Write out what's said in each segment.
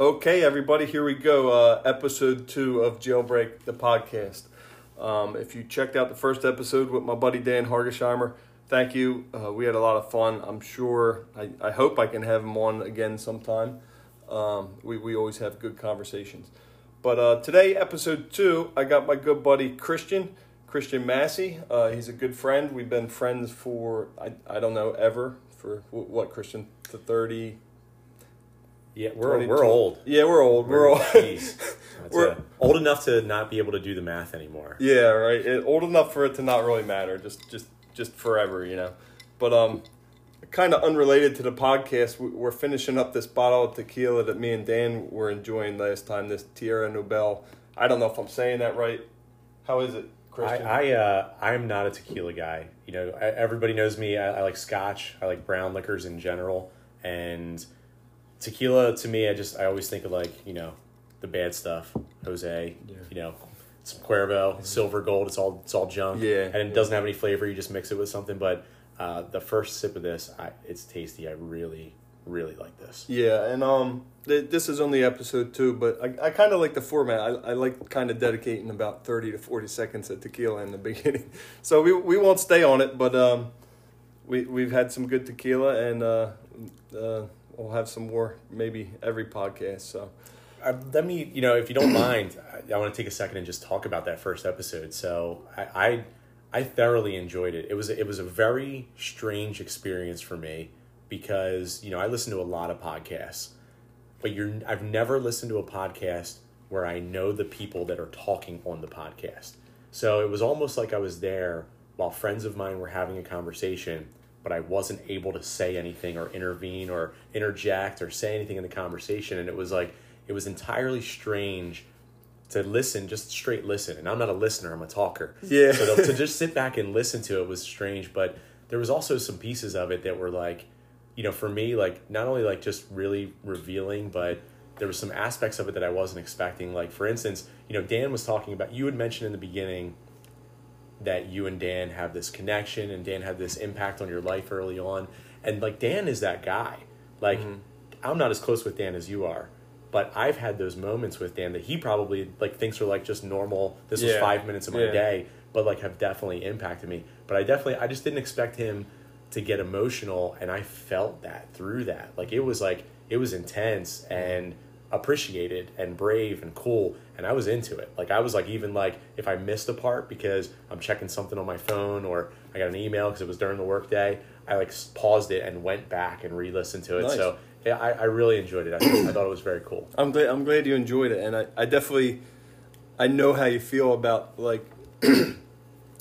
Okay, everybody, here we go. Uh, episode two of Jailbreak, the podcast. Um, if you checked out the first episode with my buddy Dan Hargesheimer, thank you. Uh, we had a lot of fun. I'm sure, I, I hope I can have him on again sometime. Um, we, we always have good conversations. But uh, today, episode two, I got my good buddy Christian, Christian Massey. Uh, he's a good friend. We've been friends for, I, I don't know, ever. For what, Christian? To 30, Yeah, we're 20, we're old. Yeah, we're old. We're old. Jeez. We're- it. old enough to not be able to do the math anymore. Yeah, right. It, old enough for it to not really matter, just just just forever, you know. But um, kind of unrelated to the podcast, we- we're finishing up this bottle of tequila that me and Dan were enjoying last time. This Tierra Noble. I don't know if I'm saying that right. How is it, I, Christian? I uh, I'm not a tequila guy. You know, I, everybody knows me. I, I like Scotch. I like brown liquors in general, and tequila to me, I just I always think of like you know the bad stuff, Jose. Yeah. You know, some Cuervo, silver gold. It's all it's all junk. Yeah, and it yeah. doesn't have any flavor. You just mix it with something. But uh, the first sip of this, I, it's tasty. I really really like this. Yeah, and um, th- this is only episode two, but I, I kind of like the format. I, I like kind of dedicating about thirty to forty seconds of tequila in the beginning, so we we won't stay on it, but um, we we've had some good tequila, and uh, uh, we'll have some more maybe every podcast. So Uh, let me, you know, if you don't mind, I, I want to take a second and just talk about that first episode. So I, I, I thoroughly enjoyed it. It was it was a very strange experience for me because you know I listen to a lot of podcasts, but you're I've never listened to a podcast where I know the people that are talking on the podcast. So it was almost like I was there while friends of mine were having a conversation, but I wasn't able to say anything or intervene or interject or say anything in the conversation. And it was like, it was entirely strange to listen, just straight listen. And I'm not a listener, I'm a talker. Yeah. So to, to just sit back and listen to it was strange. But there was also some pieces of it that were like, you know, for me, like not only like just really revealing, but there were some aspects of it that I wasn't expecting. Like for instance, you know, Dan was talking about you had mentioned in the beginning that you and Dan have this connection and Dan had this impact on your life early on. And like Dan is that guy. Like mm-hmm. I'm not as close with Dan as you are, but I've had those moments with Dan that he probably like thinks are like just normal. This was 5 minutes of my Yeah. day, but like have definitely impacted me. But I definitely I just didn't expect him to get emotional and I felt that through that. Like it was like it was intense and appreciated and brave and cool and I was into it. Like I was like even like if I missed a part because I'm checking something on my phone or I got an email because it was during the workday, I like paused it and went back and re-listened to it. Nice. So yeah, I, I really enjoyed it. I, thought- I thought it was very cool. I'm glad I'm glad you enjoyed it, and I, I definitely I know how you feel about like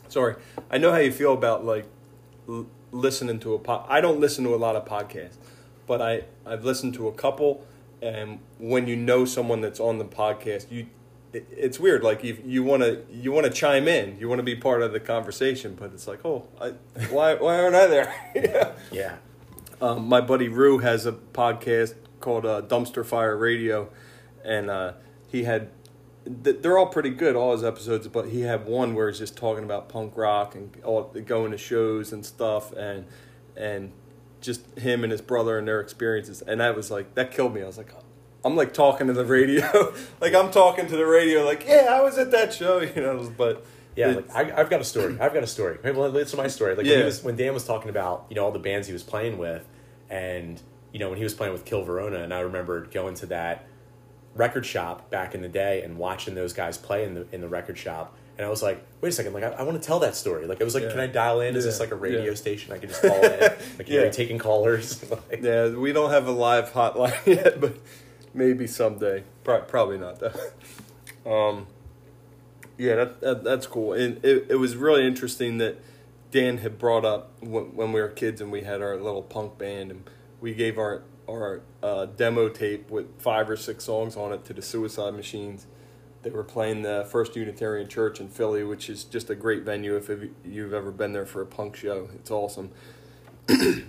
sorry I know how you feel about like l- listening to a pod. I don't listen to a lot of podcasts, but I I've listened to a couple, and when you know someone that's on the podcast, you it, it's weird. Like you you want to you want to chime in, you want to be part of the conversation, but it's like oh I, why why aren't I there? yeah. Yeah. Um, my buddy Rue has a podcast called uh, Dumpster Fire Radio, and uh, he had. th- They're all pretty good, all his episodes, but he had one where he's just talking about punk rock and all going to shows and stuff, and and just him and his brother and their experiences, and that was like that killed me. I was like, I'm like talking to the radio, like I'm talking to the radio, like yeah, I was at that show, you know, but Yeah, like I, I've got a story. I've got a story. Well, it's my story. Like when, Yeah. he was, when Dan was talking about you know all the bands he was playing with, and you know when he was playing with Kill Verona, and I remembered going to that record shop back in the day and watching those guys play in the in the record shop, and I was like, wait a second, like I, I want to tell that story. Like it was like, Yeah. can I dial in? Is this like a radio Yeah. station? I can just call in. Like Yeah. taking callers? like, Yeah, we don't have a live hotline yet, but maybe someday. Pro- probably not though. Um, yeah, that, that that's cool. And it it was really interesting that Dan had brought up when, when we were kids and we had our little punk band and we gave our our uh, demo tape with five or six songs on it to the Suicide Machines. They were playing the First Unitarian Church in Philly, which is just a great venue if you've ever been there for a punk show. It's awesome.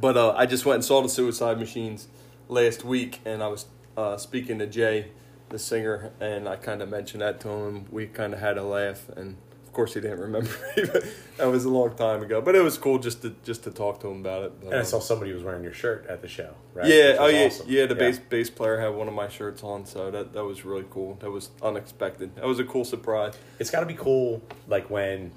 But uh, I just went and saw the Suicide Machines last week, and I was uh, speaking to Jay, the singer, and I kind of mentioned that to him. We kind of had a laugh and of course, he didn't remember. me, but that was a long time ago, but it was cool just to just to talk to him about it. But, And I um, saw somebody was wearing your shirt at the show, right? yeah, oh yeah, awesome. yeah. The bass bass player had one of my shirts on, so that that was really cool. That was unexpected. That was a cool surprise. It's got to be cool, like when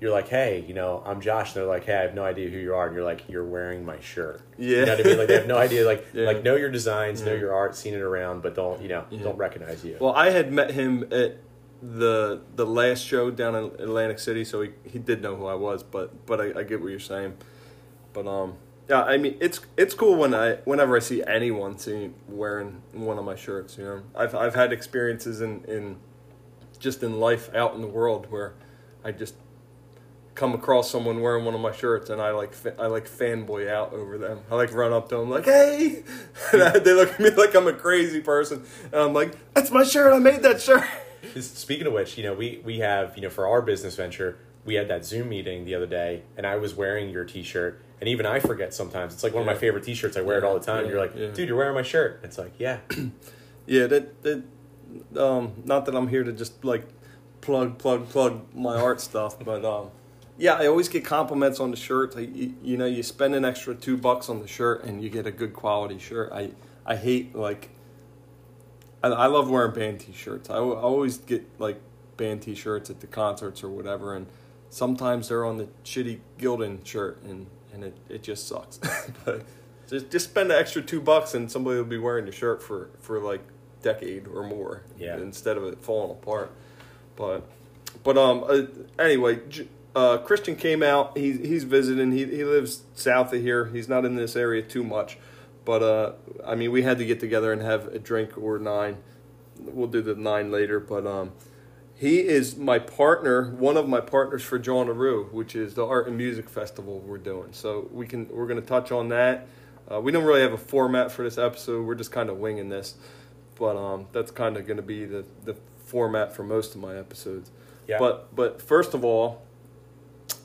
you're like, "Hey, you know, I'm Josh." And they're like, "Hey, I have no idea who you are," and you're like, "You're wearing my shirt." Yeah. you know what I mean. Like they have no idea. Like, Yeah. like know your designs, know your art, seen it around, but don't you know, Yeah. don't recognize you. Well, I had met him at the the last show down in Atlantic City, so he, he did know who I was. But but I, I get what you're saying. But um, yeah, I mean it's it's cool when I whenever I see anyone see wearing one of my shirts. You know, I've I've had experiences in in just in life out in the world where I just come across someone wearing one of my shirts and I like I like fanboy out over them. I like run up to them like, "Hey!" And I- they look at me like I'm a crazy person, and I'm like, "That's my shirt. I made that shirt." Speaking of which, you know, we we have you know for our business venture, we had that Zoom meeting the other day, and I was wearing your T-shirt, and even I forget sometimes. It's like one of my favorite T-shirts. I wear it all the time. Yeah, you're like, yeah. dude, you're wearing my shirt. It's like, yeah, Yeah, that that um, not that I'm here to just like plug plug plug my art stuff, but um, yeah, I always get compliments on the shirt. I, you, you know, you spend an extra two bucks on the shirt and you get a good quality shirt. I I hate like I, I love wearing band t-shirts. I, I always get like band t-shirts at the concerts or whatever, and sometimes they're on the shitty Gildan shirt, and and it, it just sucks. but just just spend the extra two bucks, and somebody will be wearing the shirt for for like decade or more. Yeah. Instead of it falling apart, but but um uh, anyway. J- uh, Christian came out. He, he's visiting. He, he lives south of here. He's not in this area too much. But uh, I mean, we had to get together and have a drink or nine. We'll do the nine later. But um, he is my partner, one of my partners for Jawnaroo, which is the art and music festival we're doing. So we can we're going to touch on that. Uh, we don't really have a format for this episode. We're just kind of winging this, but um, that's kind of going to be the the format for most of my episodes. yeah. But but first of all,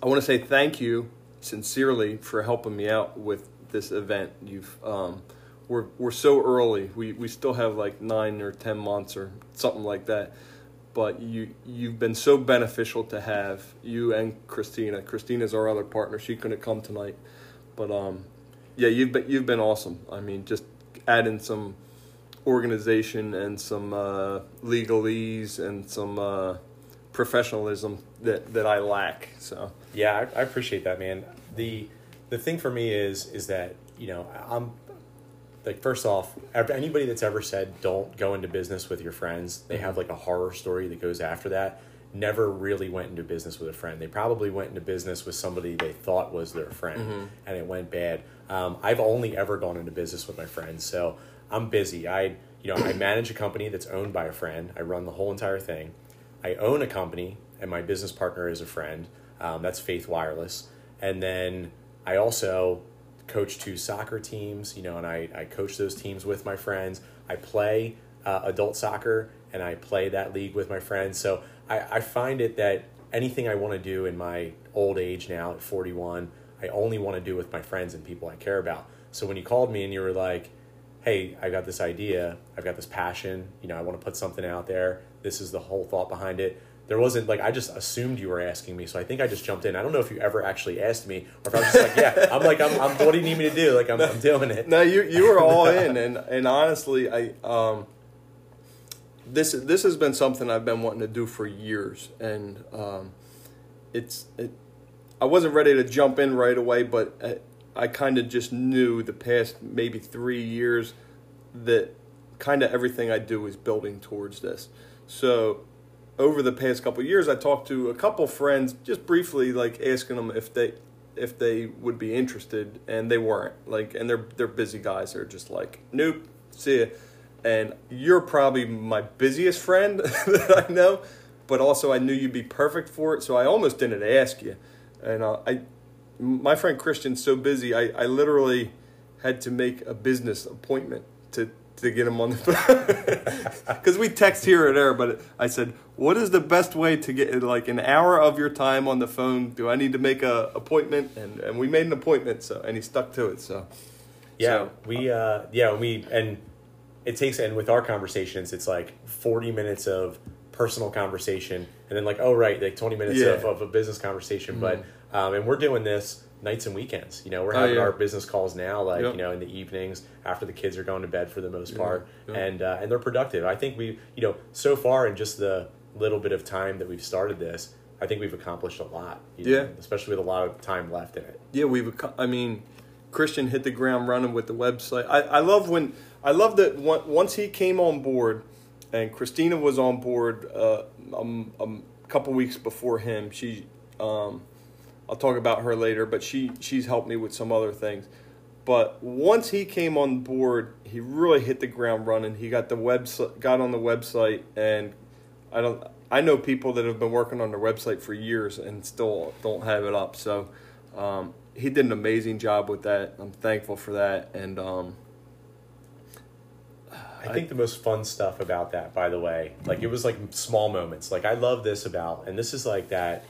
I want to say thank you sincerely for helping me out with this event. You've um, we're we're so early. We we still have like nine or ten months or something like that. But you you've been so beneficial to have you and Christina. Christina's our other partner. She couldn't come tonight, but um, yeah, you've been you've been awesome. I mean, just adding some organization and some uh, legalese and some uh, professionalism that, that I lack. So Yeah, I, I appreciate that, man. the The thing for me is is that you know I'm like first off, anybody that's ever said don't go into business with your friends, they have like a horror story that goes after that. Never really went into business with a friend. They probably went into business with somebody they thought was their friend, and it went bad. Um, I've only ever gone into business with my friends, so I'm busy. I you know I manage a company that's owned by a friend. I run the whole entire thing. I own a company, and my business partner is a friend. Um, that's Faith Wireless. And then I also coach two soccer teams, you know, and I, I coach those teams with my friends. I play uh, adult soccer, and I play that league with my friends. So I, I find it that anything I want to do in my old age now at 41, I only want to do with my friends and people I care about. So when you called me and you were like, hey, I got this idea, I've got this passion, you know, I want to put something out there. This is the whole thought behind it. There wasn't like I just assumed you were asking me, so I think I just jumped in. I don't know if you ever actually asked me, or if I was just like, "Yeah." I'm like, I'm, I'm. What do you need me to do? Like, I'm, I'm doing it. no, you you were all in, and and honestly, I um. This this has been something I've been wanting to do for years, and um, it's it. I wasn't ready to jump in right away, but I, I kind of just knew the past maybe three years that kind of everything I do is building towards this. So over the past couple years, I talked to a couple friends just briefly, like asking them if they if they would be interested, and they weren't. Like, and they're they're busy guys. They're just like, nope, see ya. And you're probably my busiest friend that I know, but also I knew you'd be perfect for it, so I almost didn't ask you. And uh, I, my friend Christian's so busy, I, I literally had to make a business appointment to to get him on the phone because we text here or there. But I said, "What is the best way to get like an hour of your time on the phone? Do I need to make a appointment?" And and we made an appointment, so and he stuck to it. So Yeah, So- we uh yeah, we and it takes and with our conversations it's like 40 minutes of personal conversation and then like oh right like 20 minutes Yeah. of, of a business conversation but um, and we're doing this nights and weekends you know we're Oh, having yeah. our business calls now like Yep. you know in the evenings after the kids are going to bed for the most part yeah. and uh, and they're productive i think we you know so far in just the little bit of time that we've started this i think we've accomplished a lot you Yeah. know, especially with a lot of time left in it Yeah, we've. I mean, Christian hit the ground running with the website. I, I love when I love that on- once he came on board, and Christina was on board uh, um, um, a couple weeks before him. She, um, I'll talk about her later, but she she's helped me with some other things. But once he came on board, he really hit the ground running. He got the website, got on the website, and I don't. I know people that have been working on their website for years and still don't have it up. So um, he did an amazing job with that. I'm thankful for that. And um, I think the most fun stuff about that, by the way, like it was like small moments. Like I love this about, and this is like that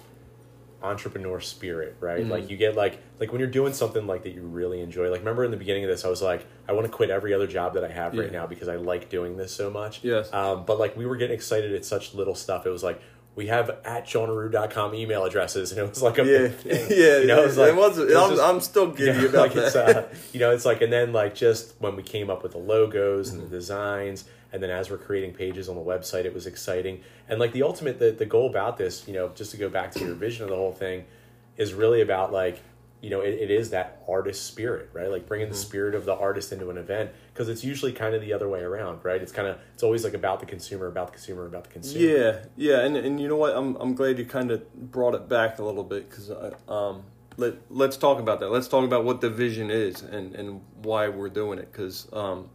entrepreneur spirit, right? Mm-hmm. Like you get like like when you're doing something like that you really enjoy. Like remember in the beginning of this, I was like, I want to quit every other job that I have right Yeah. now because I like doing this so much. Yes. Um, but like we were getting excited at such little stuff. It was like we have at jawnaroo.com email addresses, and it was like a yeah, yeah, You know, it was like- it was. it was I'm, just- I'm still giddy yeah, about like it's, that. uh, you know, it's like, and then like just when we came up with the logos Mm-hmm. and the designs, and then as we're creating pages on the website, it was exciting. And like the ultimate, the, the goal about this, you know, just to go back to your vision of the whole thing, is really about like, you know, it, it is that artist spirit, right? Like bringing Mm-hmm. the spirit of the artist into an event because it's usually kind of the other way around, right? It's kind of it's always like about the consumer, about the consumer, about the consumer. Yeah, yeah, and and you know what? I'm I'm glad you kind of brought it back a little bit because um let let's talk about that. Let's talk about what the vision is and and why we're doing it because um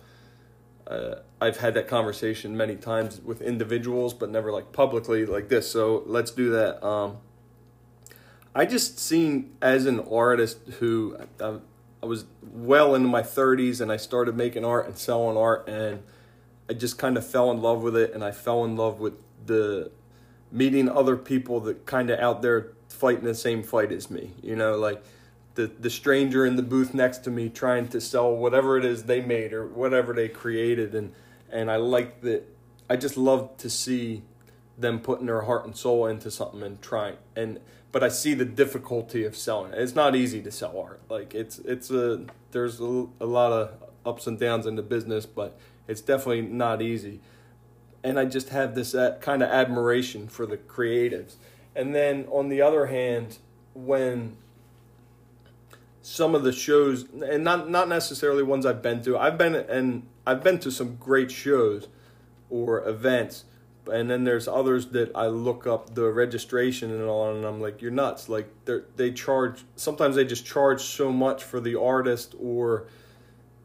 uh, I've had that conversation many times with individuals, but never like publicly like this. So let's do that. Um, I just seen as an artist who I, I was well into my 30s and I started making art and selling art and I just kind of fell in love with it and I fell in love with the meeting other people that kind of out there fighting the same fight as me. You know, like the the stranger in the booth next to me trying to sell whatever it is they made or whatever they created and and I like that I just love to see them putting their heart and soul into something and trying and but I see the difficulty of selling it. It's not easy to sell art. Like it's it's a there's a, a lot of ups and downs in the business, but it's definitely not easy. And I just have this uh, kind of admiration for the creatives. And then on the other hand, when some of the shows and not not necessarily ones I've been to, I've been and I've been to some great shows or events and then there's others that I look up the registration and all, and I'm like, you're nuts. Like they they charge. Sometimes they just charge so much for the artist, or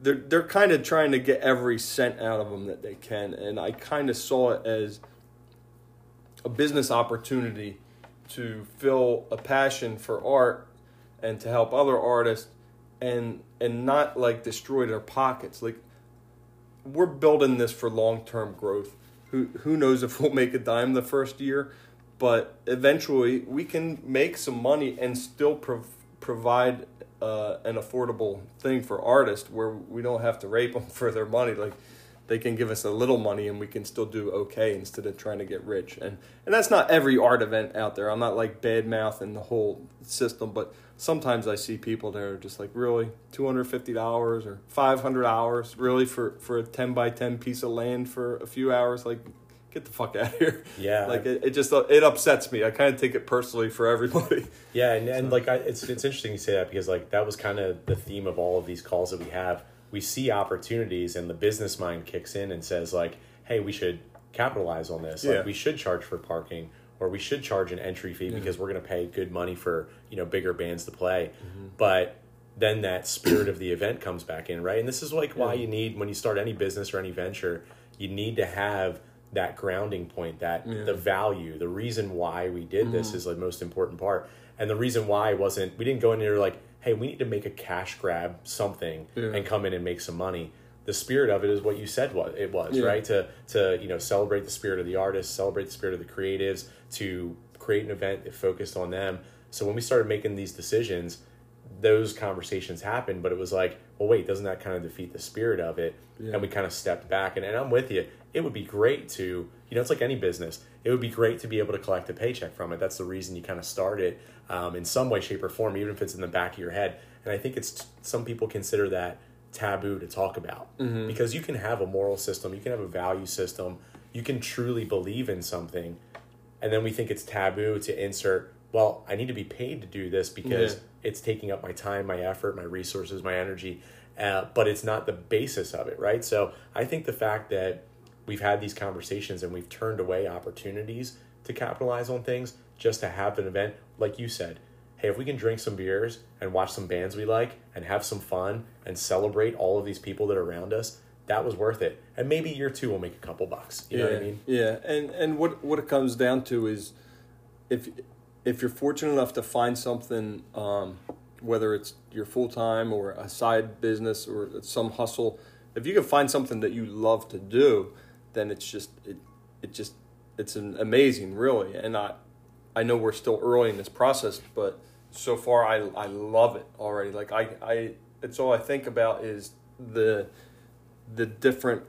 they're they're kind of trying to get every cent out of them that they can. And I kind of saw it as a business opportunity to fill a passion for art and to help other artists, and and not like destroy their pockets. Like we're building this for long term growth who who knows if we'll make a dime the first year, but eventually we can make some money and still prov- provide uh, an affordable thing for artists where we don't have to rape them for their money. Like they can give us a little money and we can still do okay instead of trying to get rich. And and that's not every art event out there. I'm not like bad mouthing the whole system, but sometimes I see people that are just like really two hundred fifty dollars or five hundred dollars really for for a ten by ten piece of land for a few hours. Like, get the fuck out of here. Yeah. like it, it just it upsets me. I kind of take it personally for everybody. Yeah, and, and like I, it's it's interesting you say that because like that was kind of the theme of all of these calls that we have. We see opportunities, and the business mind kicks in and says like, "Hey, we should capitalize on this. Yeah. Like, we should charge for parking, or we should charge an entry fee because we're going to pay good money for you know bigger bands to play." Mm-hmm. But then that spirit of the event comes back in, right? And this is like why you need when you start any business or any venture, you need to have that grounding point, that the value, the reason why we did this Mm-hmm. is the most important part. And the reason why wasn't we didn't go in there like, hey, we need to make a cash grab something Yeah. and come in and make some money. The spirit of it is what you said was it was, Yeah. right? To to, you know, celebrate the spirit of the artists, celebrate the spirit of the creatives, to create an event that focused on them. So when we started making these decisions, those conversations happened, but it was like, well, wait, doesn't that kind of defeat the spirit of it? Yeah. And we kind of stepped back. And, and I'm with you. It would be great to, you know, it's like any business. It would be great to be able to collect a paycheck from it. That's the reason you kind of start it um, in some way, shape, or form, even if it's in the back of your head. And I think it's some people consider that taboo to talk about Mm-hmm. because you can have a moral system, you can have a value system, you can truly believe in something, and then we think it's taboo to insert. Well, I need to be paid to do this because Yeah. it's taking up my time, my effort, my resources, my energy, uh, but it's not the basis of it, right? So I think the fact that we've had these conversations and we've turned away opportunities to capitalize on things just to have an event, like you said, hey, if we can drink some beers and watch some bands we like and have some fun and celebrate all of these people that are around us, that was worth it. And maybe year two will make a couple bucks. You know yeah, what I mean? Yeah, and and what what it comes down to is if if you're fortunate enough to find something, um, whether it's your full time or a side business or some hustle, if you can find something that you love to do, then it's just it it just it's an amazing, really. And I I know we're still early in this process, but so far I I love it already. Like I I it's all I think about is the the different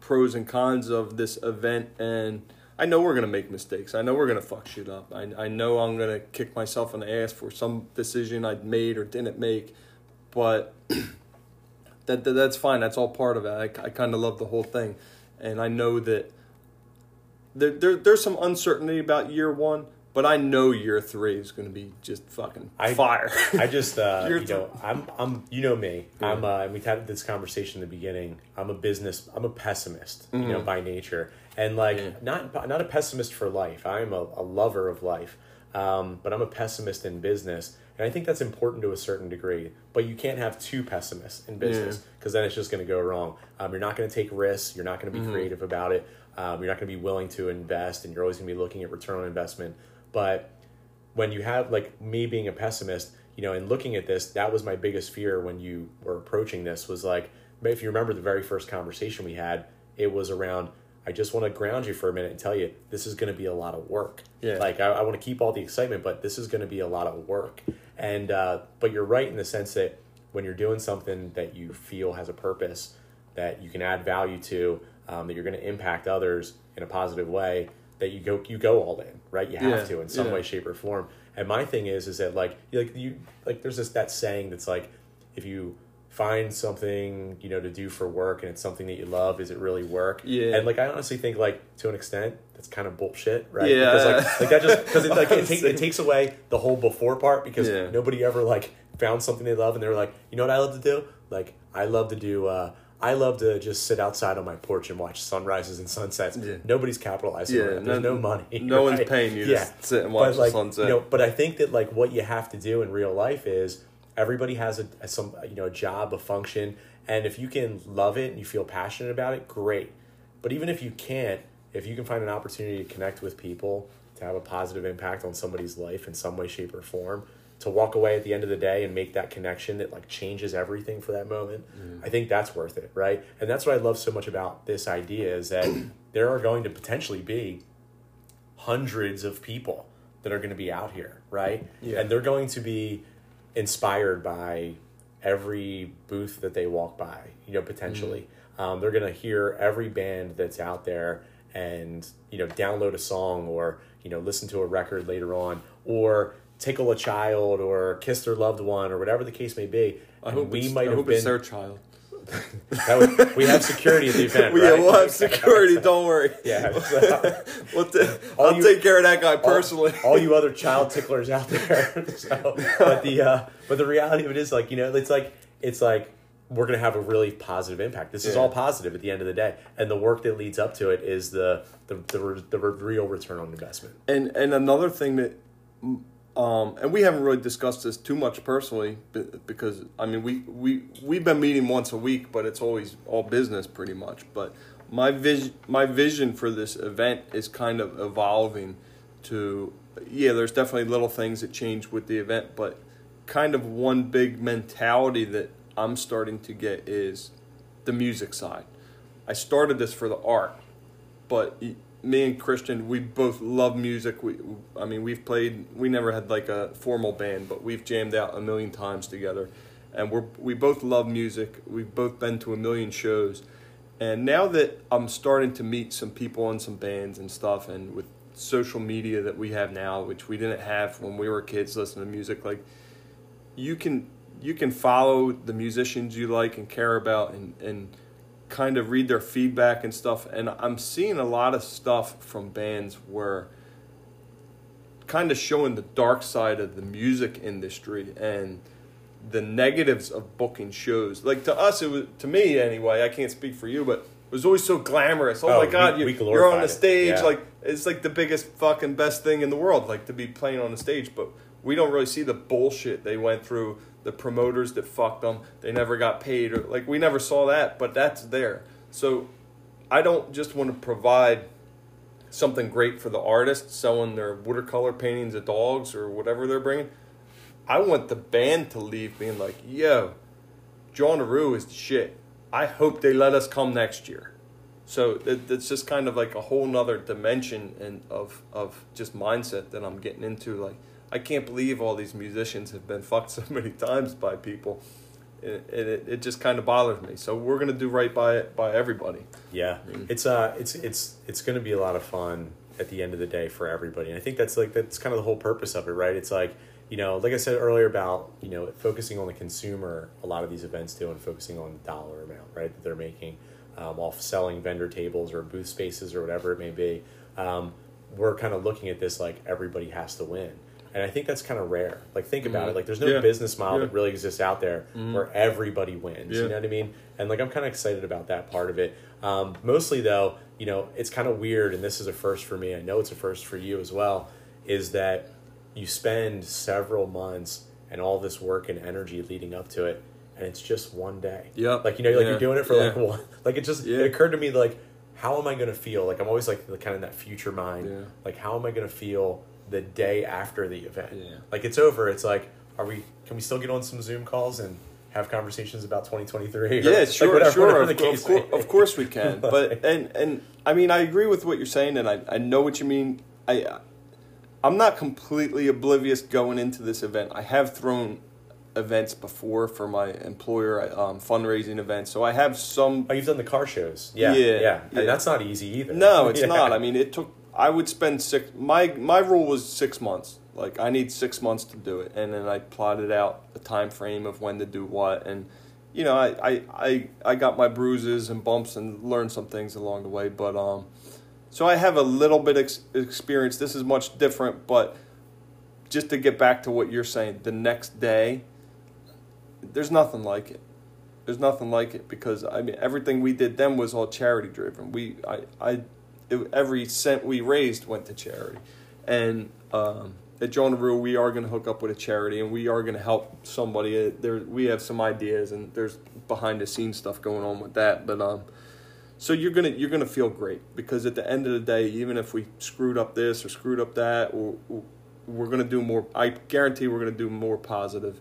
pros and cons of this event and I know we're gonna make mistakes. I know we're gonna fuck shit up. I I know I'm gonna kick myself in the ass for some decision I'd made or didn't make, but that, that that's fine. That's all part of it. I, I kind of love the whole thing, and I know that there, there there's some uncertainty about year one, but I know year three is gonna be just fucking I- fire. I just, uh, You're know, I'm, I'm, you know me. I'm, uh, and we've had this conversation in the beginning. I'm a business, I'm a pessimist, you know, by nature, and like not, not a pessimist for life. I'm a, a lover of life, um, but I'm a pessimist in business, and I think that's important to a certain degree. But you can't have two pessimists in business because then it's just going to go wrong. Um, you're not going to take risks. You're not going to be creative about it. Um, you're not going to be willing to invest, and you're always going to be looking at return on investment. But when you have like me being a pessimist, you know, and looking at this, that was my biggest fear when you were approaching this was like, if you remember the very first conversation we had, it was around, I just want to ground you for a minute and tell you this is going to be a lot of work. Yeah. Like I, I want to keep all the excitement, but this is going to be a lot of work. And, uh, but you're right in the sense that when you're doing something that you feel has a purpose, that you can add value to, um, that you're going to impact others in a positive way, that you go you go all in, right? You have Yeah, to in some yeah. way, shape, or form. And my thing is, is that like like you like there's this that saying that's like if you find something you know to do for work and it's something that you love, is it really work? Yeah. And like I honestly think like to an extent that's kind of bullshit, right? Yeah. Because like, like that just because it like it, take, it takes away the whole before part because Yeah. nobody ever like found something they love and they were like, you know what I love to do? Like I love to do. uh I love to just sit outside on my porch and watch sunrises and sunsets. Yeah. Nobody's capitalizing Yeah, on it. There's no- no, money. no one's paying you to sit and watch But, the like, sunset. You know, but I think that like what you have to do in real life is everybody has a, a some you know a job, a function, and if you can love it and you feel passionate about it, great. But even if you can't, if you can find an opportunity to connect with people, to have a positive impact on somebody's life in some way, shape, or form, to walk away at the end of the day and make that connection that like changes everything for that moment, mm-hmm. I think that's worth it, right? And that's what I love so much about this idea is that there are going to potentially be hundreds of people that are going to be out here, right? Yeah. And they're going to be inspired by every booth that they walk by, you know, potentially. Um, they're going to hear every band that's out there and, you know, download a song or, you know, listen to a record later on or tickle a child or kiss their loved one or whatever the case may be. I And hope we might I have been. it's their child. Would- we have security at the event, yeah, right? we'll have security. Don't worry. Yeah. We'll All I'll you- take care of that guy personally. all, all you other child ticklers out there. so, but the uh, but the reality of it is like you know it's like it's like we're gonna have a really positive impact. This is all positive at the end of the day, and the work that leads up to it is the the the, re- the real return on investment. And and another thing that, um, and we haven't really discussed this too much personally, because I mean we we we've been meeting once a week, but it's always all business pretty much. But my vision my vision for this event is kind of evolving to yeah. There's definitely little things that change with the event, but kind of one big mentality that I'm starting to get is the music side. I started this for the art, but me and Christian, we both love music. We, I mean, we've played. We never had like a formal band, but we've jammed out a million times together, and we're we both love music. We've both been to a million shows, And now that I'm starting to meet some people in some bands and stuff, and with social media that we have now, which we didn't have when we were kids listening to music, like you can you can follow the musicians you like and care about and, and kind of read their feedback and stuff. And I'm seeing a lot of stuff from bands where kind of showing the dark side of the music industry and the negatives of booking shows. Like to us, it was to me anyway. I can't speak for you, but it was always so glamorous. Oh, Oh, my god, we- you, you're on the it. stage, Yeah. like it's like the biggest fucking best thing in the world, like to be playing on the stage. But we don't really see the bullshit they went through. The promoters that fucked them, they never got paid, or like we never saw that. But that's there. So I don't just want to provide something great for the artist selling their watercolor paintings of dogs or whatever they're bringing. I want the band to leave being like, yo, Jawnaroo is the shit. I hope they let us come next year. So it, it's just kind of like a whole nother dimension and of of just mindset that I'm getting into. Like I can't believe all these musicians have been fucked so many times by people. It, it, it just kind of bothers me. So we're gonna do right by by everybody. Yeah, it's uh, it's it's it's going to be a lot of fun at the end of the day for everybody. And I think that's like that's kind of the whole purpose of it, right? It's like you know, like I said earlier about you know focusing on the consumer. A lot of these events do, and focusing on the dollar amount, right, that they're making um, off selling vendor tables or booth spaces or whatever it may be. Um, we're kind of looking at this like everybody has to win. And I think that's kind of rare. Like, think about Mhm. it. Like, there's no Yeah. business model Yeah. that really exists out there where everybody wins. Yeah. You know what I mean? And like, I'm kind of excited about that part of it. Um, mostly though, you know, it's kind of weird, and this is a first for me. I know it's a first for you as well. Is that you spend several months and all this work and energy leading up to it, and it's just one day. Yep. Like you know, like you're doing it for like one. Like it just Yeah. it occurred to me like, how am I going to feel? Like I'm always like the, kind of that future mind. Yeah. Like how am I going to feel the day after the event? Yeah. Like it's over. It's like, are we? Can we still get on some Zoom calls and have conversations about 2023? Or, Yeah, like, sure, whatever- sure. whatever Of, the cour- case of, cour- may be. of course we can. But and and I mean, I agree with what you're saying, and I I know what you mean. I I'm not completely oblivious going into this event. I have thrown events before for my employer, um, fundraising events, so I have some Oh, you've done the car shows. Yeah, Yeah, yeah, yeah. and that's not easy either. No, it's Yeah. not. I mean, it took. I would spend six. My my rule was six months. Like I need six months to do it, and then I plotted out a time frame of when to do what, and you know, I I I, I got my bruises and bumps and learned some things along the way, but um, so I have a little bit ex- experience. This is much different, but just to get back to what you're saying, the next day, there's nothing like it. There's nothing like it because I mean everything we did then was all charity driven. We I I it, every cent we raised went to charity, and um, at Jawnaroo we are going to hook up with a charity and we are going to help somebody. Uh, There we have some ideas and there's behind the scenes stuff going on with that, but um. So you're gonna you're gonna feel great because at the end of the day, even if we screwed up this or screwed up that, or, or we're gonna do more. I guarantee we're gonna do more positive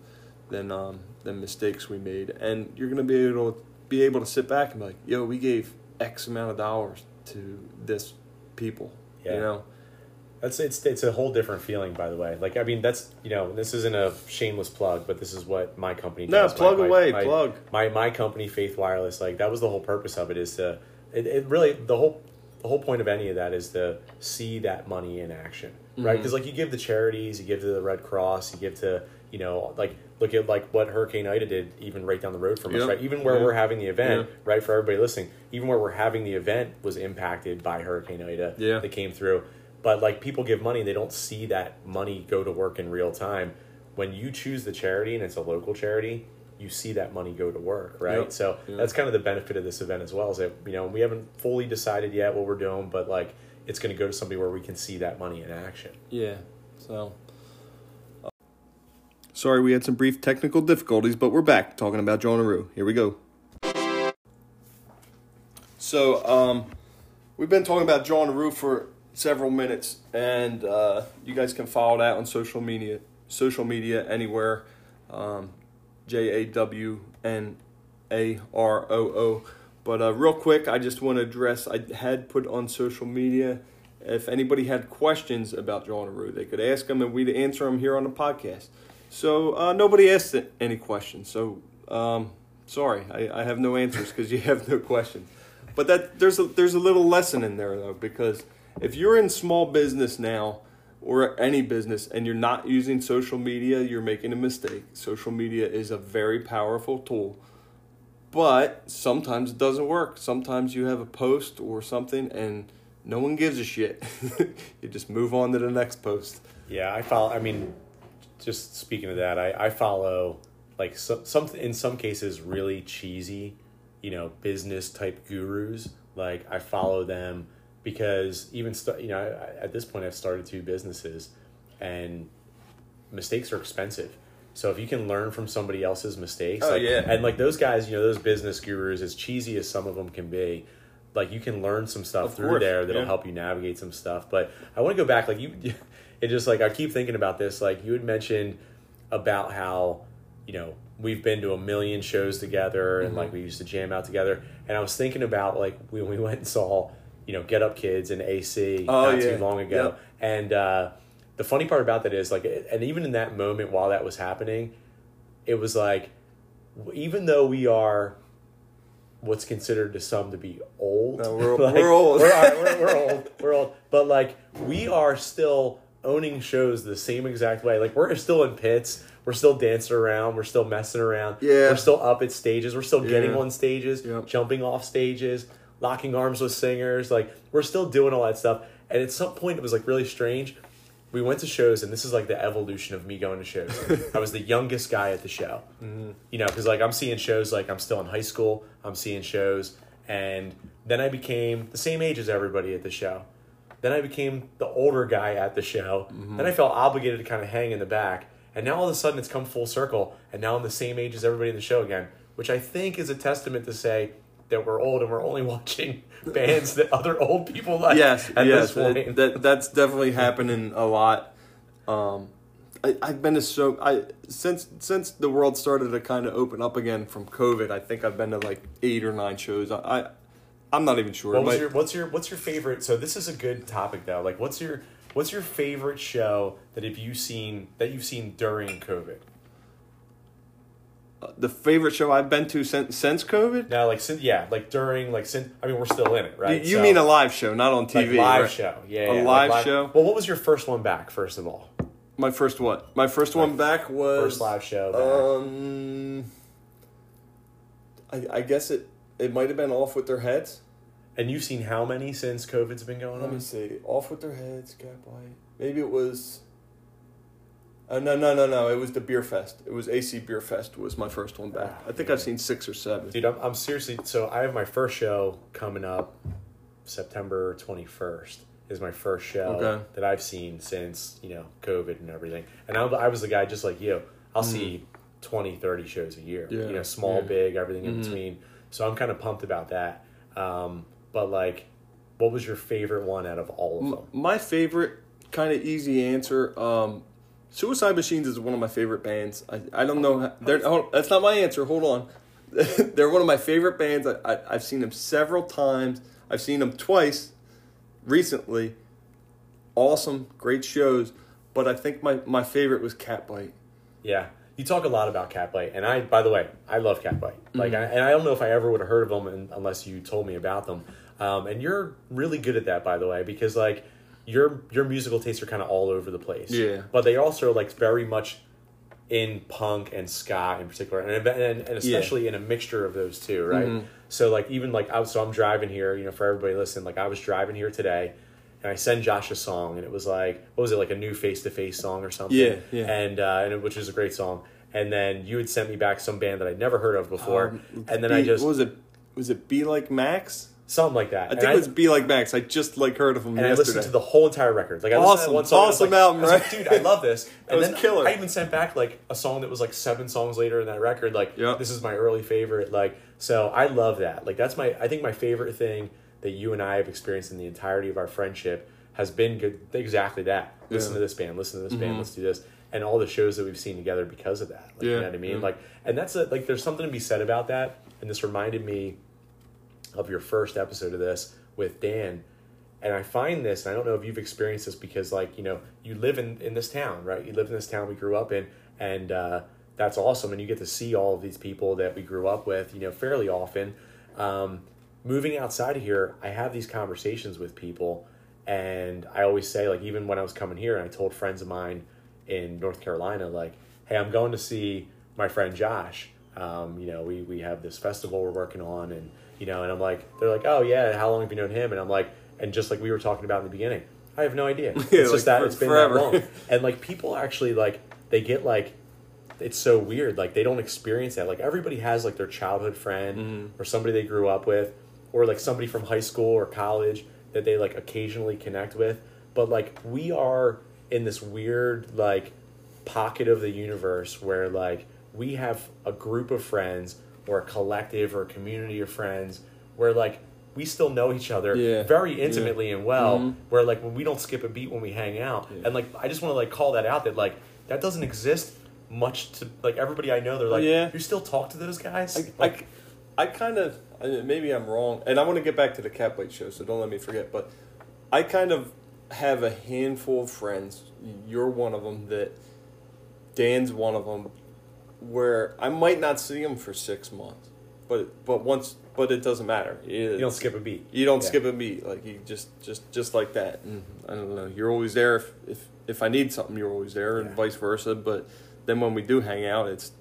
than um, than mistakes we made, and you're gonna be able to be able to sit back and be like, "Yo, we gave X amount of dollars to this people." Yeah. You know, That's it's it's a whole different feeling, by the way. Like I mean, that's you know, this isn't a shameless plug, but this is what my company No, does. My- plug my- away, my, plug. My my company, Faith Wireless, like that was the whole purpose of it. Is to it, it really the whole the whole point of any of that is to see that money in action, right? Mm-hmm. Because like you give the charities, you give to the Red Cross, you give to you know like look at like what Hurricane Ida did, even right down the road from us, right? Even where Yeah. we're having the event, Yeah. right? For everybody listening, even where we're having the event was impacted by Hurricane Ida Yeah. that came through. But like people give money, they don't see that money go to work in real time. When you choose the charity and it's a local charity, you see that money go to work, right? Yep. So Yeah. that's kind of the benefit of this event as well. Is that you know we haven't fully decided yet what we're doing, but like it's going to go to somebody where we can see that money in action. Yeah. So. Sorry, we had some brief technical difficulties, but we're back talking about Jawnaroo. Here we go. So, um, we've been talking about Jawnaroo for several minutes, and uh, you guys can follow that on social media. Social media anywhere, um, J A W N A R O O. But uh, real quick, I just want to address. I had put on social media if anybody had questions about Jawnaroo, they could ask them, and we'd answer them here on the podcast. So uh, nobody asked any questions. So um, sorry, I, I have no answers because you have no questions. but that there's a there's a little lesson in there though because if you're in small business now or any business and you're not using social media, you're making a mistake. Social media is a very powerful tool. But sometimes it doesn't work. Sometimes you have a post or something and no one gives a shit. you just move on to the next post. Yeah, I follow. I mean, just speaking of that, I, I follow like some, some in some cases really cheesy, you know, business type gurus. Like I follow them because even st- you know I, at this point I've started two businesses, and mistakes are expensive. So if you can learn from somebody else's mistakes, Oh, like, yeah. and like those guys, you know, those business gurus, as cheesy as some of them can be, like you can learn some stuff Of through course, there that'll yeah. help you navigate some stuff. But I want to go back, like you, it just like I keep thinking about this. Like you had mentioned about how you know we've been to a million shows together and Mm-hmm. like we used to jam out together. And I was thinking about like when we went and saw you know Get Up Kids and AC Oh, not yeah. too long ago, Yep. and uh, the funny part about that is like, and even in that moment while that was happening, it was like, even though we are what's considered to some to be old, No, we're- we're old. we're, we're, we're old, we're old, but like we are still owning shows the same exact way. Like we're still in pits. We're still dancing around. We're still messing around. Yeah. We're still up at stages. We're still getting Yeah. on stages, Yep. jumping off stages, locking arms with singers. Like we're still doing all that stuff. And at some point, it was like really strange. We went to shows, and this is like the evolution of me going to shows. I was the youngest guy at the show, Mm-hmm. you know, because like I'm seeing shows like I'm still in high school. I'm seeing shows, and then I became the same age as everybody at the show. Then I became the older guy at the show. Mm-hmm. Then I felt obligated to kind of hang in the back. And now all of a sudden it's come full circle, and now I'm the same age as everybody in the show again, which I think is a testament to say that we're old and we're only watching bands that other old people like. yes, yes, this point. it- that that's definitely happening a lot. Um, I, I've been to so I since since the world started to kind of open up again from COVID. I think I've been to like eight or nine shows. I, I I'm not even sure. What was your what's your what's your favorite? So this is a good topic though. Like, what's your what's your favorite show that have you seen that you've seen during COVID? the favorite show I've been to since since COVID? Now, like, since yeah, like during like since I mean we're still in it, right? You, you So- mean a live show, not on like TV? live right? show? Yeah, A yeah, live like show? Well, what was your first one back? First of all, My first one, My first one back was first live show. Back. Um, I, I guess it it might have been off with their heads. And you've seen how many since COVID's been going on? Let me see. Off with their heads, Gaslight. Maybe it was. Uh, no, no, no, no. It was the Beer Fest. It was AC Beer Fest. Was my first one back. I think I've seen six or seven. Dude, I'm, I'm seriously. So I have my first show coming up, September 21st is my first show Okay. that I've seen since you know COVID and everything. And I, I was the guy just like you. I'll see 20, 30 shows a year. Mm. Yeah, You know, small, yeah. big, everything in Mhm. between. So I'm kind of pumped about that. Um, but like, what was your favorite one out of all of them? my favorite, kind of easy answer. Um, Suicide Machines is one of my favorite bands. I, I don't know. They're, hold, that's not my answer. Hold on. they're one of my favorite bands. I, I, I've seen them several times. I've seen them twice recently. Awesome, great shows. But I think my, my favorite was Catbite. Yeah, you talk a lot about Catbite, and I, by the way, I love Catbite. Like, Mm-hmm. I, and I don't know if I ever would have heard of them unless you told me about them. Um, and you're really good at that, by the way, because like your your musical tastes are kind of all over the place. Yeah. but they also like very much in punk and ska in particular, and and, and especially in a mixture of those two, right? Mhm. So like even like I was, so I'm driving here, you know, for everybody listening, like I was driving here today. And I sent Josh a song, and it was like, what was it, like a new face to face song or something? Yeah, yeah. And uh, and it, which is a great song. And then you had sent me back some band that I'd never heard of before, Um, and then Be- I just what was it? Was it Be Like Max? Something like that. I And think it was Be Like Max. I just like heard of them and I listened to the whole entire record. Like I Awesome. one song, I was Awesome like, album, I was like, right? dude, I love this. And was then killer. I even sent back like a song that was like seven songs later in that record. Like, Yep. this is my early favorite. Like, so I love that. Like, that's my. I think my favorite thing that you and I have experienced in the entirety of our friendship has been good. Exactly that. Listen Yeah. Mm-hmm. to this band. Listen to this band. Let's do this. And all the shows that we've seen together because of that. Like, you Yeah, know what I mean? yeah. Like, and that's a, like, there's something to be said about that. And this reminded me of your first episode of this with Dan. And I find this, and I don't know if you've experienced this because, like, you know, you live in, in this town, right? You live in this town we grew up in, and uh, that's awesome. And you get to see all of these people that we grew up with, you know, fairly often. Um, moving outside of here, I have these conversations with people, and I always say like even when I was coming here, and I told friends of mine in North Carolina like, hey, I'm going to see my friend Josh. Um, you know, we we have this festival we're working on, and you know, and I'm like, they're like, oh yeah, how long have you known him? And I'm like, and just like we were talking about in the beginning, I have no idea. It's Yeah, just like, that for- it's been forever. that long, and like people actually like they get like it's so weird. Like they don't experience that. Like everybody has like their childhood friend Mm-hmm. or somebody they grew up with, or like somebody from high school or college that they like occasionally connect with. But like we are in this weird like pocket of the universe where like we have a group of friends or a collective or a community of friends where like we still know each other Yeah. very intimately and well Mhm. where like when we don't skip a beat when we hang out Yeah. and like i just want to like call that out that like that doesn't exist much to like everybody i know they're like Yeah. you still talk to those guys I, like I, I kind of maybe I'm wrong, and I want to get back to the Catbite show, so don't let me forget. But I kind of have a handful of friends. You're one of them. That Dan's one of them. Where I might not see him for six months, but but once, but it doesn't matter. you don't skip a beat You don't Yeah. skip a beat. Like you just just just like that. And I don't know. You're always there if if if I need something, you're always there, and Yeah. vice versa. But then when we do hang out, it's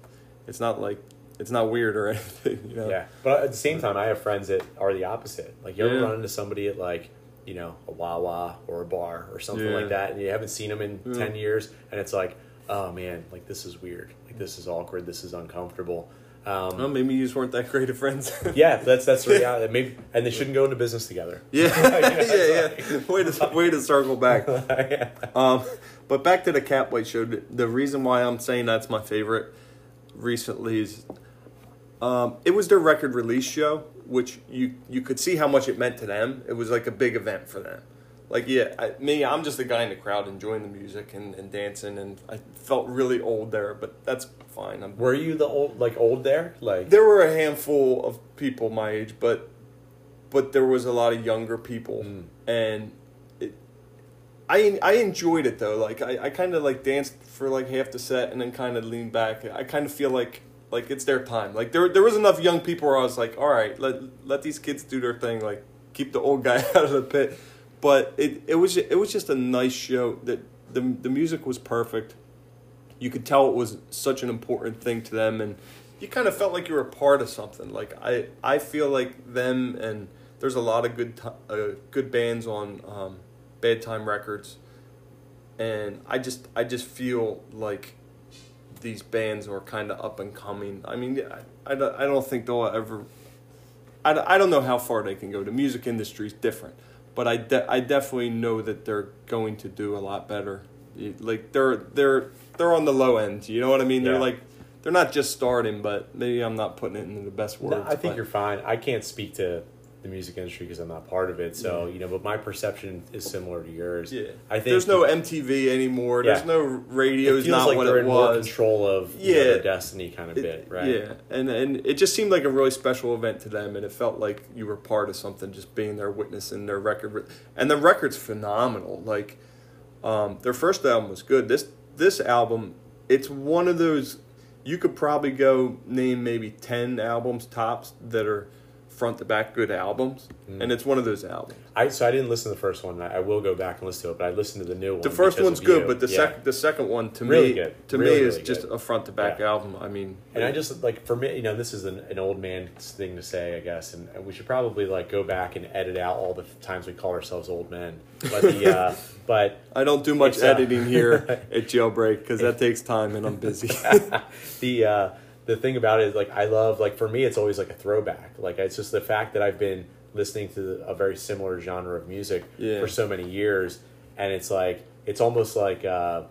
it's not like it's not weird or anything. You know? Yeah, but at the same time, I have friends that are the opposite. Like you ever Yeah. run into somebody at like you know a Wawa or a bar or something like that, and you haven't seen them in ten years, and it's like, oh man, like this is weird, like this is awkward, this is uncomfortable. Um, Well, maybe you just weren't that great of friends. yeah, that's that's the reality. Maybe, and they shouldn't go into business together. yeah, yeah, yeah. Way to way to circle back. yeah. Um, but back to the Catbite show. The- The reason why I'm saying that's my favorite recently is um, it was their record release show, which you you could see how much it meant to them. It was like a big event for them. Like yeah, I, me, I'm just a guy in the crowd enjoying the music and, and dancing, and I felt really old there, but that's fine. I'm, Were you the old like old there? Like there were a handful of people my age, but but there was a lot of younger people, Mm. and it, I I enjoyed it though. Like I, I kind of like danced for like half the set and then kind of leaned back. I kind of feel like like it's their time. Like there there was enough young people where I was like, all right, let let these kids do their thing. Like keep the old guy out of the pit. But it it was it was just a nice show. That the the music was perfect. You could tell it was such an important thing to them and you kind of felt like you were a part of something. Like i i feel like them and there's a lot of good uh, good bands on um, bad time records and i just i just feel like these bands are kind of up and coming. I mean I, I, don't- I don't think they'll ever I, I don't know how far they can go. The music industry is different but I, de- I definitely know that they're going to do a lot better like they're they're they're on the low end you know what i mean Yeah. they're like they're not just starting but maybe i'm not putting it into the best words No, I think but- you're fine. I can't speak to the music industry because I'm not part of it. So you know, but my perception is similar to yours. yeah I think there's no mtv anymore Yeah. there's no radio is not like what they're it in more was control of you know, Yeah. their destiny, kind of It- bit, right? Yeah, and and it just seemed like a really special event to them, and it felt like you were part of something, just being there, witnessing their record, and the record's phenomenal. Like, um, their first album was good. This this album, it's one of those you could probably go name maybe ten albums tops that are front to back good albums, Mm. and it's one of those albums. I so I didn't listen to the first one. I, I will go back and listen to it, but I listened to the new one. The first one's good, you. but the Yeah. second the second one to Really me good. to Really, me is really just a front to back Yeah. album. I mean, And I just like for me, you know, this is an, an old man thing to say, I guess, and, we should probably like go back and edit out all the times we call ourselves old men. But the uh, but I don't do much uh, editing here at Jailbreak because that takes time and I'm busy. the uh, the thing about it is like I love like for me it's always like a throwback. Like it's just the fact that I've been listening to a very similar genre of music Yeah. for so many years, and it's like it's almost like uh,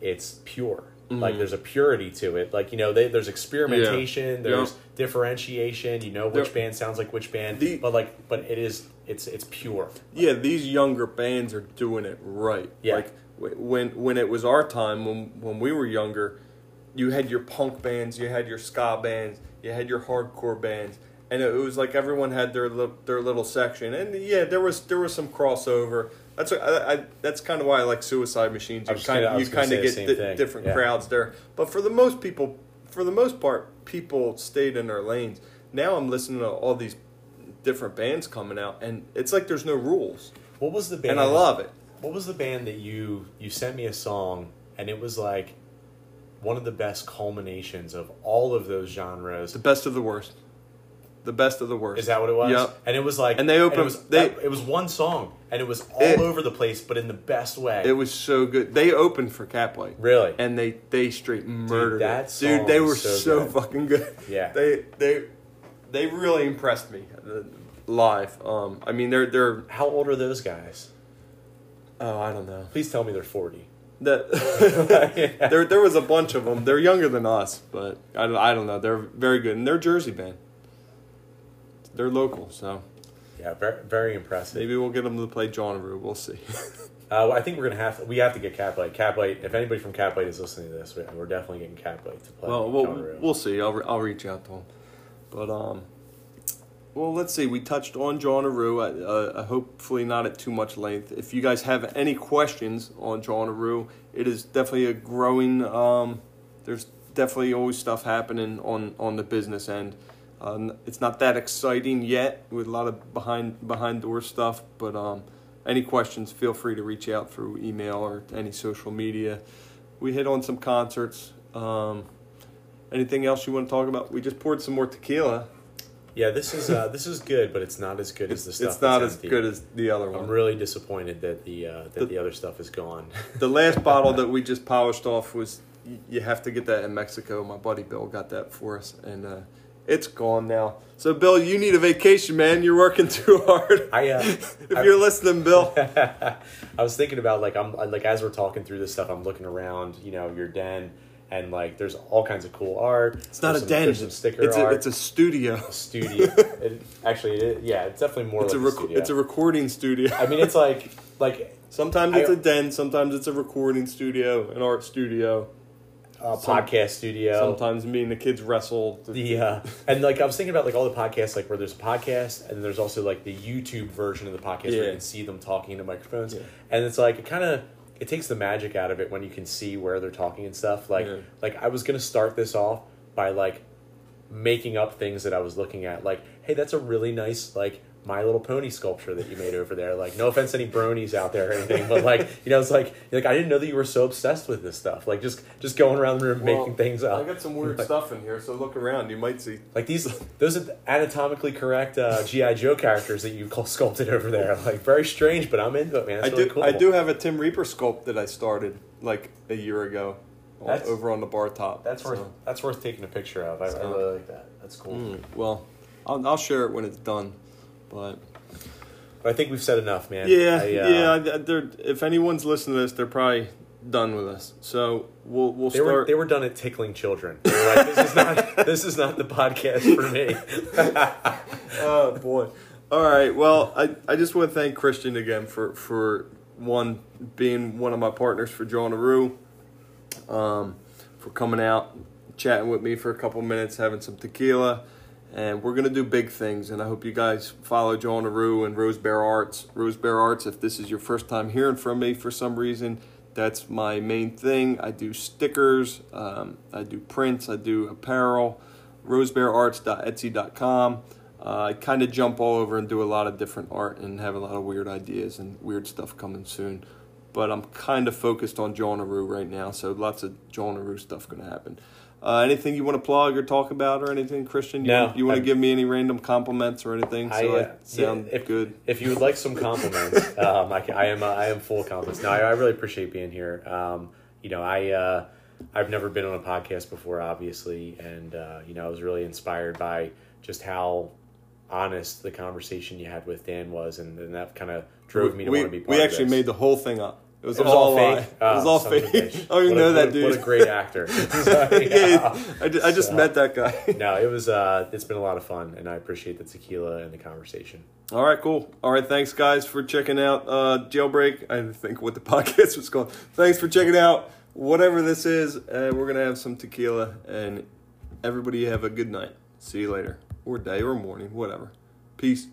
it's pure. Like Mhm. there's a purity to it. Like you know, they, there's experimentation, Yeah. there's differentiation. You know which band sounds like which band, The- but like but it is it's it's pure. yeah, these younger bands are doing it right. Yeah. Like when when it was our time when when we were younger, you had your punk bands, you had your ska bands, you had your hardcore bands, and it was like everyone had their li- their little section. And yeah, there was there was some crossover. That's what I, I that's kind of why I like Suicide Machines. You kind of you kind of get di- different Yeah. crowds there. But for the most people, for the most part, people stayed in their lanes. Now I'm listening to all these different bands coming out, and it's like there's no rules, What was the band? and I love it. What was the band that you you sent me a song and it was like one of the best culminations of all of those genres. The best of the worst. The best of the worst. Is that what it was? Yep. And it was like, And they opened- It was, they- that- it was one song, and it was all It- over the place, but in the best way. It was so good. They opened for Catbite. really. and they they straight murdered that it. Dude, they were so so, good. fucking good. Yeah. they they they really impressed me uh, live. Um, I mean, they're they're How old are those guys? oh, I don't know. Please tell me they're forty. That there there was a bunch of them. They're younger than us, but I don't, I don't know. They're very good, and they're Jersey band. They're local, so Yeah, very, very impressive. maybe we'll get them to play Jawnaroo. We'll see. Uh, I think we're gonna have to, we have to get Catbite. Catbite. If anybody from Catbite is listening to this, we- we're definitely getting Catbite to play. well, we'll Jawnaroo. we'll see. I'll re- I'll reach out to them, but um. Well, let's see. We touched on Jawnaroo. Uh, uh, hopefully, not at too much length. If you guys have any questions on Jawnaroo, it is definitely a growing. Um, there's definitely always stuff happening on on the business end. Uh, it's not that exciting yet with a lot of behind behind door stuff, but um, any questions, feel free to reach out through email or any social media. We hit on some concerts. Um, anything else you want to talk about? We just poured some more tequila. Yeah, this is uh, this is good, but it's not as good as the stuff. It's not as empty. good as the other one. I'm really disappointed that the uh, that The- the, other stuff is gone. The last bottle that we just polished off was you have to get that in Mexico. My buddy Bill got that for us, and uh, it's gone now. So Bill, you need a vacation, man. You're working too hard. I uh, if I- you're listening, Bill. I was thinking about like I'm like as we're talking through this stuff, I'm looking around, you know, your den, and like there's all kinds of cool art. It's not There's a some, den. There's some sticker it's a, art. it's a studio. studio. it, actually, it, yeah, it's definitely more It's like a a, rec- studio. it's a recording studio. I mean, it's like like Sometimes it's a den. Sometimes it's a recording studio, an art studio. a Some- podcast studio. Sometimes me and the kids wrestle. The uh, and like I was thinking about like all the podcasts like where there's a podcast and there's also like the YouTube version of the podcast where you can see them talking into microphones Yeah. and it's like it kind of it takes the magic out of it when you can see where they're talking and stuff like Yeah. like I was gonna start this off by like making up things that I was looking at like hey that's a really nice like My Little Pony sculpture that you made over there like no offense to any bronies out there or anything but like you know it's like like I didn't know that you were so obsessed with this stuff like just just going around the room Well, making things up I got some weird Like- stuff in here, so look around. You might see. like these, those are anatomically correct uh, GI Joe characters that you sculpted over there. Like very strange, but I'm into it, man. It's I really do. cool. I do have a Tim Reaper sculpt that I started like a year ago, That's- over on the bar top. That's worth. That's worth taking a picture of. I, I really like that. That's cool. mm, well, I'll, I'll share it when it's done. But But I think we've said enough, man. yeah, I, uh, yeah. They're, if anyone's listening to this, they're probably done with us. So we'll we'll They start. were they were done at tickling children. They were like, this is not this is not the podcast for me. oh boy. All right. Well, I, I just want to thank Christian again for for one being one of my partners for Jawnaroo, um, for coming out, chatting with me for a couple minutes, having some tequila, and we're gonna do big things. And I hope you guys follow Jawnaroo and Rose Bear Arts. Rose Bear Arts. If this is your first time hearing from me for some reason, that's my main thing. I do stickers, um, I do prints, I do apparel. rosebeararts.etsy.com. Uh, I kind of jump all over and do a lot of different art and have a lot of weird ideas and weird stuff coming soon. But I'm kind of focused on Jawnaroo right now, so lots of Jawnaroo stuff going to happen. Uh, anything you want to plug or talk about or anything, Christian? You No, want, you want to give me any random compliments or anything so I, uh, sound yeah, if, good? If you would like some compliments, um, I, can, I am uh, I am full of compliments. No, I, I really appreciate being here. Um, you know, I uh, I've never been on a podcast before, obviously, and uh, you know, I was really inspired by just how honest the conversation you had with Dan was, and, and that kind of drove me to we, want to be. Part we actually made the whole thing up. It was, It was all, all fake. It was Oh, all a fake. I don't even What a- know that what dude. What a great actor! yeah, I, ju- I just So- met that guy. no, it was. Uh, it's been a lot of fun, and I appreciate the tequila and the conversation. All right, cool. All right, thanks guys for checking out uh, Jailbreak. I think what the podcast was called. Thanks for checking out whatever this is. Uh, we're gonna have some tequila, and everybody have a good night. See you later, or day, or morning, whatever. Peace.